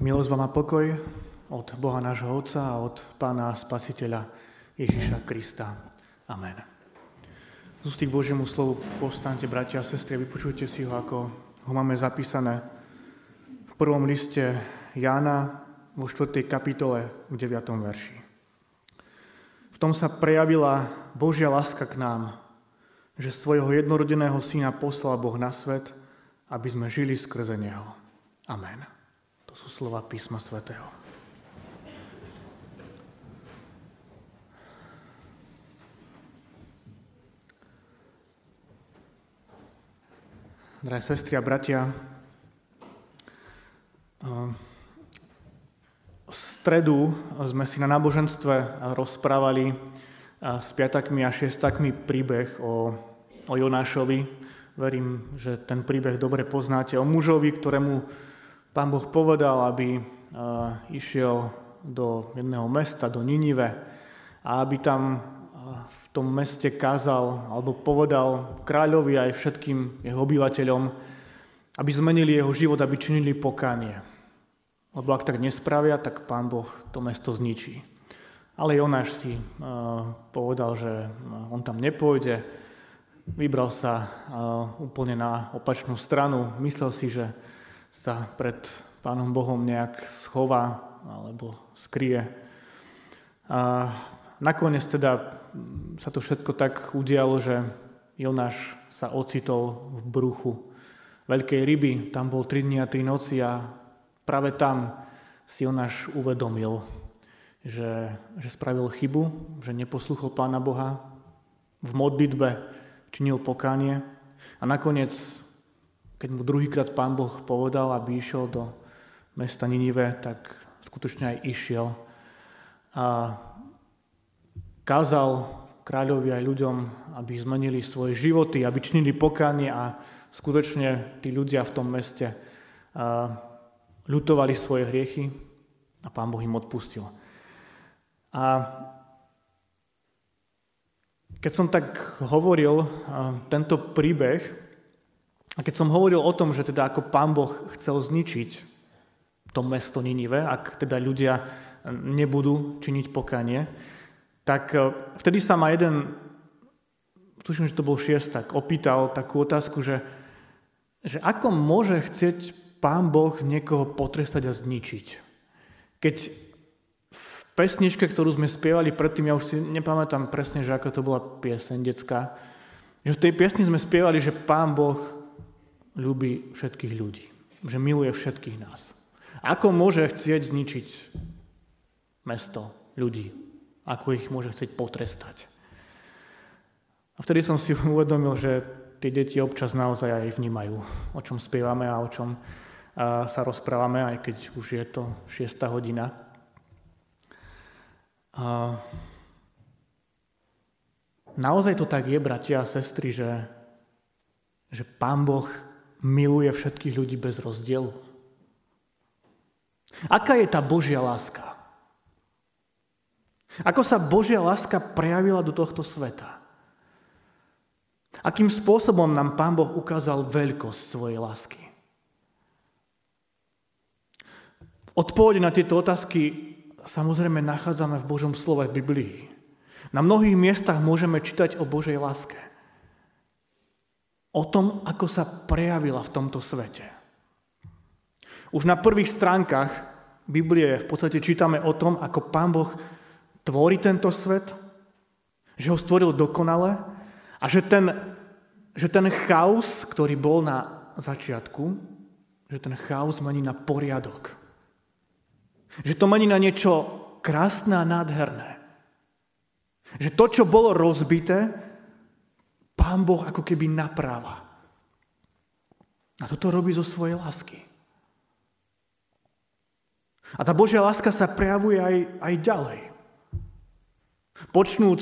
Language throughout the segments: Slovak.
Milosť vám a pokoj od Boha nášho Otca a od Pána Spasiteľa Ježiša Krista. Amen. Z ústy k Božiemu slovu povstante, bratia a sestry, vypočujte si ho, ako ho máme zapísané v prvom liste Jána vo 4. kapitole v 9. verši. V tom sa prejavila Božia láska k nám, že svojho jednorodeného syna poslal Boh na svet, aby sme žili skrze Neho. Amen. To sú slova písma svätého. Drahé sestry a bratia, v stredu sme si na náboženstve rozprávali s piatakmi a šiestakmi príbeh o, o Jonášovi. Verím, že ten príbeh dobre poznáte. O mužovi, ktorému Pán Boh povedal, aby išiel do jedného mesta, do Ninive a aby tam v tom meste kázal alebo povedal kráľovi aj všetkým jeho obyvateľom, aby zmenili jeho život, aby činili pokánie. Lebo ak tak nespravia, tak pán Boh to mesto zničí. Ale Jonáš si povedal, že on tam nepôjde, vybral sa úplne na opačnú stranu, myslel si, že sa pred Pánom Bohom nejak schová alebo skrie. A nakoniec teda sa to všetko tak udialo, že Jonáš sa ocitol v bruchu veľkej ryby. Tam bol 3 dní a 3 noci a práve tam si Jonáš uvedomil, že, že spravil chybu, že neposluchol Pána Boha, v modlitbe činil pokánie a nakoniec keď mu druhýkrát pán Boh povedal, aby išiel do mesta Ninive, tak skutočne aj išiel. A kázal kráľovi aj ľuďom, aby zmenili svoje životy, aby činili pokánie a skutočne tí ľudia v tom meste ľutovali svoje hriechy a pán Boh im odpustil. A keď som tak hovoril tento príbeh, a keď som hovoril o tom, že teda ako pán Boh chcel zničiť to mesto Ninive, ak teda ľudia nebudú činiť pokanie, tak e, vtedy sa ma jeden, tuším, že to bol šiestak, opýtal takú otázku, že, že ako môže chcieť pán Boh niekoho potrestať a zničiť. Keď v pesničke, ktorú sme spievali predtým, ja už si nepamätám presne, že ako to bola pieseň detská, že v tej piesni sme spievali, že pán Boh ľubí všetkých ľudí, že miluje všetkých nás. Ako môže chcieť zničiť mesto, ľudí? Ako ich môže chcieť potrestať? A vtedy som si uvedomil, že tie deti občas naozaj aj vnímajú, o čom spievame a o čom sa rozprávame, aj keď už je to 6. hodina. A naozaj to tak je, bratia a sestry, že, že Pán Boh miluje všetkých ľudí bez rozdielu. Aká je tá Božia láska? Ako sa Božia láska prejavila do tohto sveta? Akým spôsobom nám Pán Boh ukázal veľkosť svojej lásky? Odpovede na tieto otázky samozrejme nachádzame v Božom slove v Biblii. Na mnohých miestach môžeme čítať o Božej láske o tom, ako sa prejavila v tomto svete. Už na prvých stránkach Biblie v podstate čítame o tom, ako Pán Boh tvorí tento svet, že ho stvoril dokonale a že ten, že ten chaos, ktorý bol na začiatku, že ten chaos mení na poriadok. Že to mení na niečo krásne a nádherné. Že to, čo bolo rozbité, Pán Boh ako keby napráva. A toto robí zo svojej lásky. A tá Božia láska sa prejavuje aj, aj ďalej. Počnúc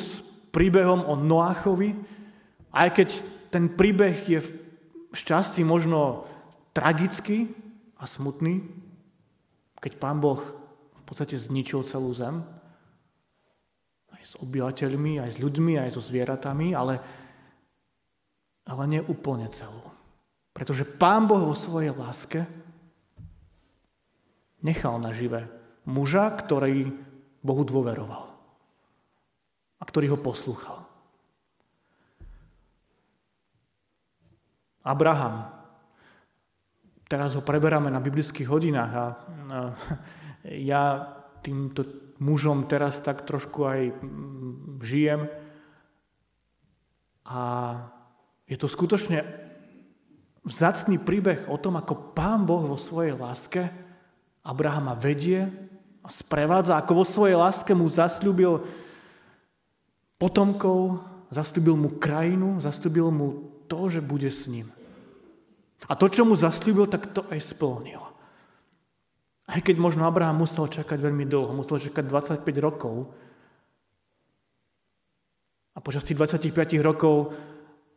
príbehom o Noáchovi, aj keď ten príbeh je v šťastí možno tragický a smutný, keď pán Boh v podstate zničil celú zem, aj s obyvateľmi, aj s ľuďmi, aj so zvieratami, ale ale nie úplne celú. Pretože Pán Boh vo svojej láske nechal nažive muža, ktorý Bohu dôveroval a ktorý ho poslúchal. Abraham. Teraz ho preberáme na biblických hodinách a ja týmto mužom teraz tak trošku aj mm, žijem. A je to skutočne vzácný príbeh o tom, ako Pán Boh vo svojej láske Abrahama vedie a sprevádza, ako vo svojej láske mu zasľúbil potomkov, zasľúbil mu krajinu, zasľúbil mu to, že bude s ním. A to, čo mu zasľúbil, tak to aj splnil. Aj keď možno Abraham musel čakať veľmi dlho, musel čakať 25 rokov. A počas tých 25 rokov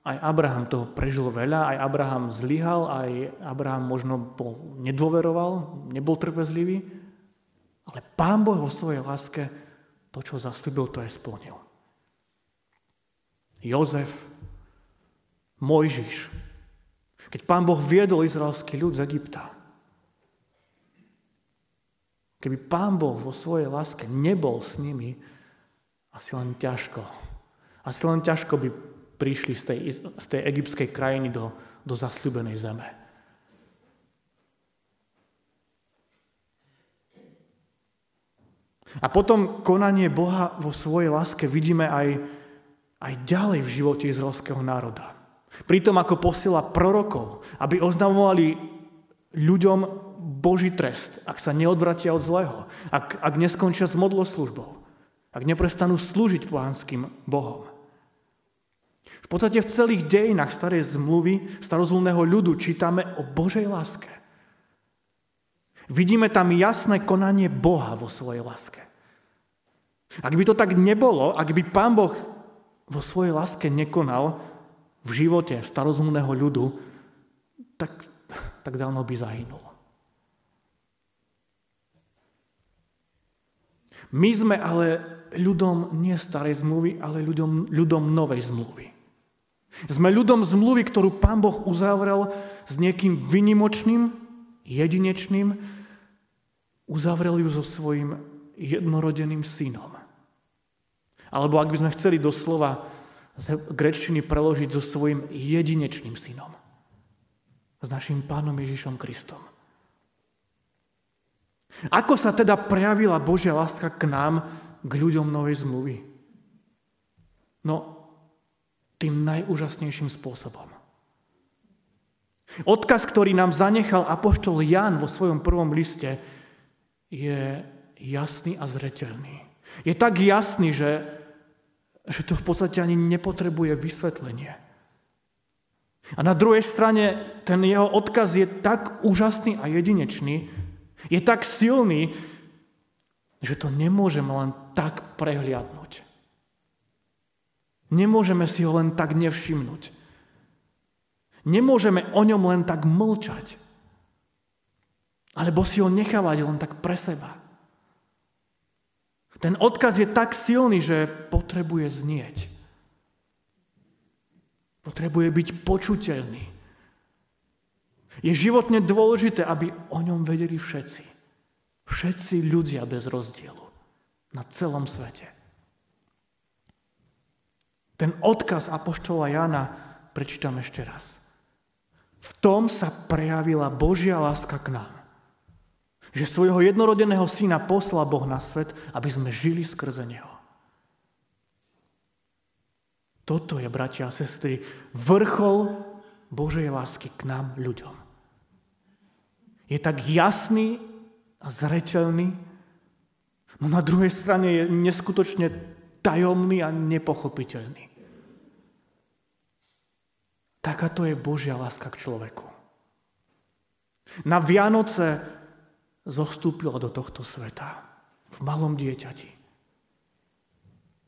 aj Abraham toho prežil veľa, aj Abraham zlyhal, aj Abraham možno bol, nedôveroval, nebol trpezlivý, ale Pán Boh vo svojej láske to, čo zaslúbil, to aj splnil. Jozef, Mojžiš, keď Pán Boh viedol izraelský ľud z Egypta, Keby Pán Boh vo svojej láske nebol s nimi, asi len ťažko. Asi len ťažko by prišli z tej, z tej egyptskej krajiny do, do zasľubenej zeme. A potom konanie Boha vo svojej láske vidíme aj, aj ďalej v živote izraelského národa. Pritom ako posiela prorokov, aby oznamovali ľuďom Boží trest, ak sa neodvratia od zlého, ak, ak neskončia s modloslužbou, ak neprestanú slúžiť pohanským Bohom. V podstate v celých dejinách starej zmluvy starozulného ľudu čítame o Božej láske. Vidíme tam jasné konanie Boha vo svojej láske. Ak by to tak nebolo, ak by Pán Boh vo svojej láske nekonal v živote starozumného ľudu, tak, tak dávno by zahynul. My sme ale ľudom nie starej zmluvy, ale ľudom, ľudom novej zmluvy. Sme ľudom zmluvy, ktorú Pán Boh uzavrel s niekým vynimočným, jedinečným, uzavrel ju so svojím jednorodeným synom. Alebo ak by sme chceli doslova z grečtiny preložiť so svojím jedinečným synom. S našim pánom Ježišom Kristom. Ako sa teda prejavila Božia láska k nám, k ľuďom novej zmluvy? No, tým najúžasnejším spôsobom. Odkaz, ktorý nám zanechal apoštol Jan vo svojom prvom liste, je jasný a zreteľný. Je tak jasný, že, že to v podstate ani nepotrebuje vysvetlenie. A na druhej strane ten jeho odkaz je tak úžasný a jedinečný, je tak silný, že to nemôžeme len tak prehliadnúť. Nemôžeme si ho len tak nevšimnúť. Nemôžeme o ňom len tak mlčať. Alebo si ho nechávať len tak pre seba. Ten odkaz je tak silný, že potrebuje znieť. Potrebuje byť počuteľný. Je životne dôležité, aby o ňom vedeli všetci. Všetci ľudia bez rozdielu. Na celom svete. Ten odkaz Apoštola Jana prečítam ešte raz. V tom sa prejavila Božia láska k nám. Že svojho jednorodeného syna poslal Boh na svet, aby sme žili skrze Neho. Toto je, bratia a sestry, vrchol Božej lásky k nám, ľuďom je tak jasný a zreteľný, no na druhej strane je neskutočne tajomný a nepochopiteľný. Takáto je Božia láska k človeku. Na Vianoce zostúpila do tohto sveta v malom dieťati.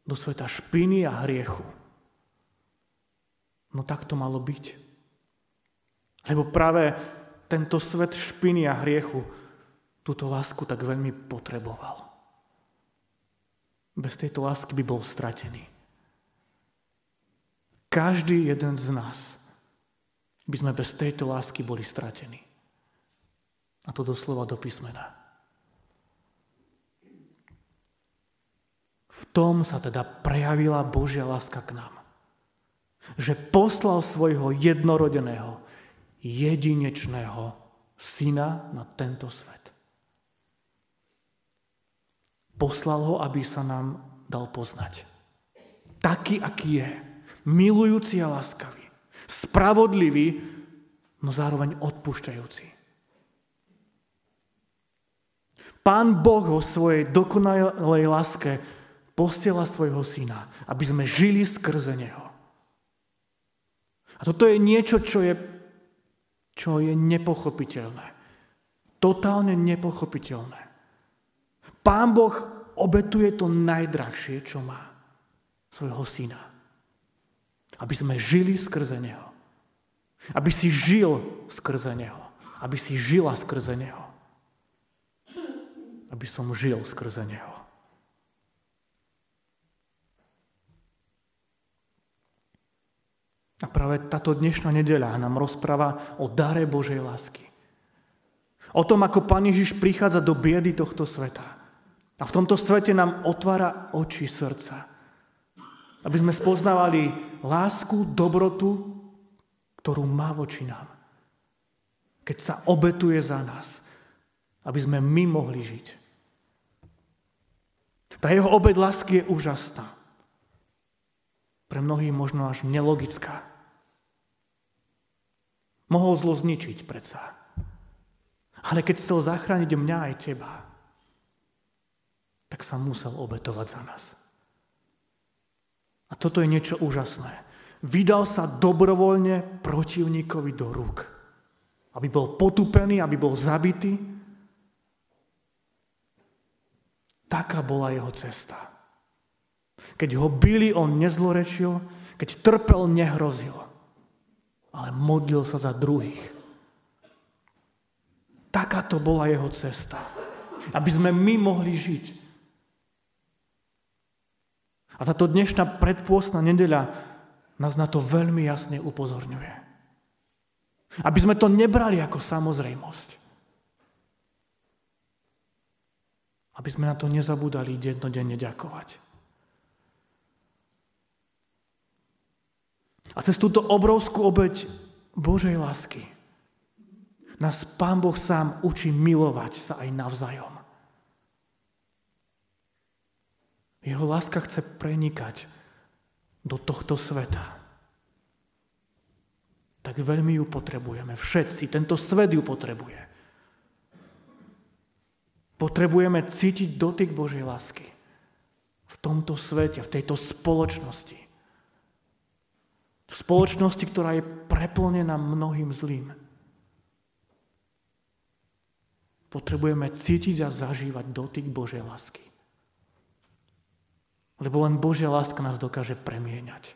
Do sveta špiny a hriechu. No tak to malo byť. Lebo práve tento svet špiny a hriechu túto lásku tak veľmi potreboval. Bez tejto lásky by bol stratený. Každý jeden z nás by sme bez tejto lásky boli stratení. A to doslova do písmena. V tom sa teda prejavila Božia láska k nám. Že poslal svojho jednorodeného, jedinečného syna na tento svet. Poslal ho, aby sa nám dal poznať. Taký, aký je. Milujúci a láskavý. Spravodlivý, no zároveň odpúšťajúci. Pán Boh vo svojej dokonalej láske posiela svojho syna, aby sme žili skrze neho. A toto je niečo, čo je, čo je nepochopiteľné. Totálne nepochopiteľné. Pán Boh obetuje to najdrahšie, čo má. Svojho syna. Aby sme žili skrze neho. Aby si žil skrze neho. Aby si žila skrze neho aby som žil skrze Neho. A práve táto dnešná nedeľa nám rozpráva o dare Božej lásky. O tom, ako Pán Ježiš prichádza do biedy tohto sveta. A v tomto svete nám otvára oči srdca. Aby sme spoznávali lásku, dobrotu, ktorú má voči nám. Keď sa obetuje za nás. Aby sme my mohli žiť. Tá jeho obed lásky je úžasná. Pre mnohých možno až nelogická. Mohol zlo zničiť predsa. Ale keď chcel zachrániť mňa aj teba, tak sa musel obetovať za nás. A toto je niečo úžasné. Vydal sa dobrovoľne protivníkovi do rúk. Aby bol potupený, aby bol zabitý, Taká bola jeho cesta. Keď ho byli, on nezlorečil, keď trpel, nehrozil, ale modlil sa za druhých. Taká to bola jeho cesta. Aby sme my mohli žiť. A táto dnešná predpôstna nedeľa nás na to veľmi jasne upozorňuje. Aby sme to nebrali ako samozrejmosť. Aby sme na to nezabudali jednodenne ďakovať. A cez túto obrovskú obeď Božej lásky nás Pán Boh sám učí milovať sa aj navzájom. Jeho láska chce prenikať do tohto sveta. Tak veľmi ju potrebujeme. Všetci. Tento svet ju potrebuje. Potrebujeme cítiť dotyk Božej lásky v tomto svete, v tejto spoločnosti. V spoločnosti, ktorá je preplnená mnohým zlým. Potrebujeme cítiť a zažívať dotyk Božej lásky. Lebo len Božia láska nás dokáže premieňať.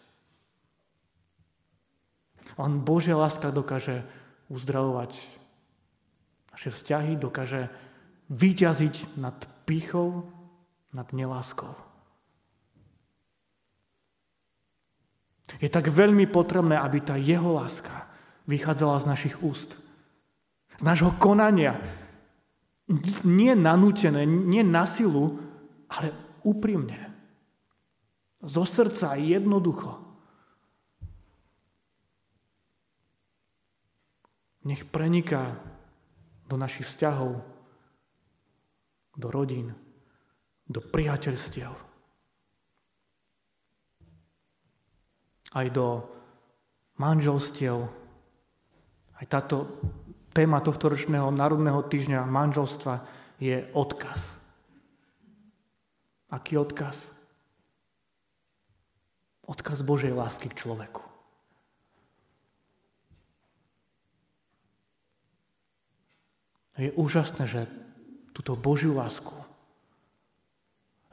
Len Božia láska dokáže uzdravovať naše vzťahy, dokáže vyťaziť nad pýchou, nad neláskou. Je tak veľmi potrebné, aby tá jeho láska vychádzala z našich úst. Z nášho konania. Nie nanútené, nie na silu, ale úprimne. Zo srdca jednoducho. Nech preniká do našich vzťahov, do rodín, do priateľstiev. Aj do manželstiev. Aj táto téma tohto ročného národného týždňa manželstva je odkaz. Aký odkaz? Odkaz Božej lásky k človeku. Je úžasné, že túto Božiu lásku.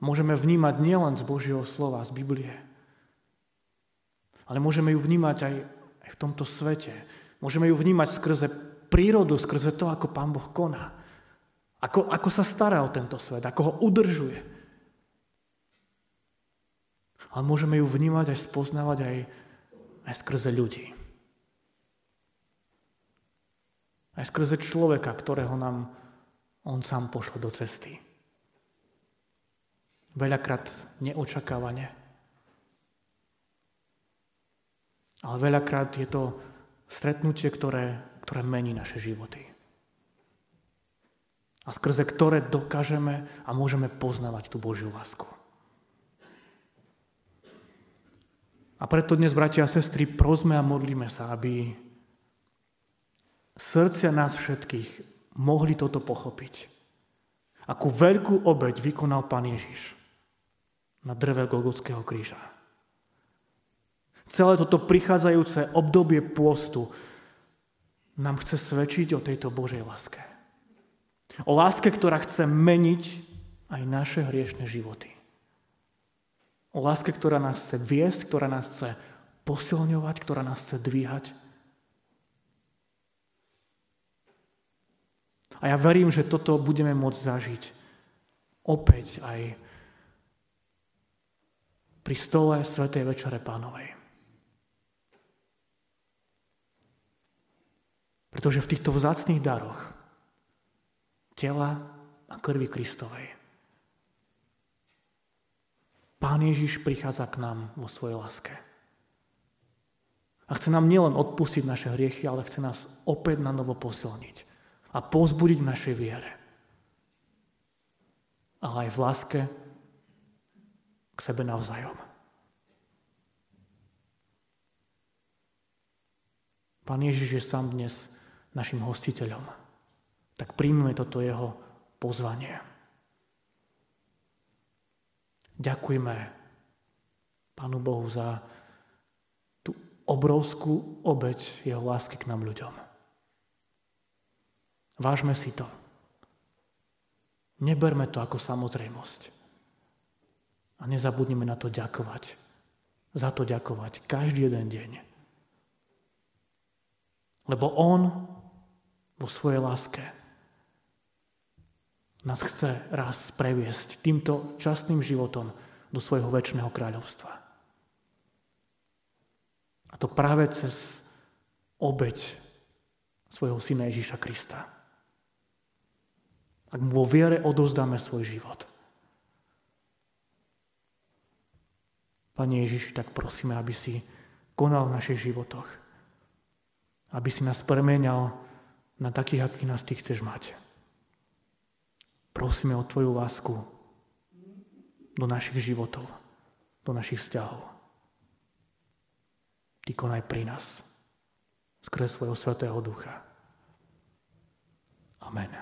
Môžeme vnímať nielen z Božieho slova, z Biblie, ale môžeme ju vnímať aj, v tomto svete. Môžeme ju vnímať skrze prírodu, skrze to, ako Pán Boh koná. Ako, ako sa stará o tento svet, ako ho udržuje. Ale môžeme ju vnímať aj spoznávať aj, aj skrze ľudí. Aj skrze človeka, ktorého nám on sám pošle do cesty. Veľakrát neočakávane. Ale veľakrát je to stretnutie, ktoré, ktoré mení naše životy. A skrze ktoré dokážeme a môžeme poznávať tú Božiu lásku. A preto dnes, bratia a sestry, prosme a modlíme sa, aby srdcia nás všetkých mohli toto pochopiť. Akú veľkú obeď vykonal Pán Ježiš na dreve Golgotského kríža. Celé toto prichádzajúce obdobie pôstu nám chce svedčiť o tejto Božej láske. O láske, ktorá chce meniť aj naše hriešne životy. O láske, ktorá nás chce viesť, ktorá nás chce posilňovať, ktorá nás chce dvíhať. A ja verím, že toto budeme môcť zažiť opäť aj pri stole Svetej Večere Pánovej. Pretože v týchto vzácných daroch tela a krvi Kristovej Pán Ježiš prichádza k nám vo svojej láske. A chce nám nielen odpustiť naše hriechy, ale chce nás opäť na novo posilniť a pozbudiť v našej viere. Ale aj v láske k sebe navzájom. Pán Ježiš je sám dnes našim hostiteľom. Tak príjmeme toto jeho pozvanie. Ďakujme Pánu Bohu za tú obrovskú obeď jeho lásky k nám ľuďom. Vážme si to. Neberme to ako samozrejmosť. A nezabudnime na to ďakovať. Za to ďakovať každý jeden deň. Lebo On vo svojej láske nás chce raz previesť týmto častným životom do svojho väčšného kráľovstva. A to práve cez obeď svojho syna Ježíša Krista. Ak mu vo viere odozdáme svoj život. Pane Ježiši, tak prosíme, aby si konal v našich životoch. Aby si nás premenial na takých, akých nás Ty chceš mať. Prosíme o Tvoju lásku do našich životov, do našich vzťahov. Ty konaj pri nás skrze svojho Svetého Ducha. Amen.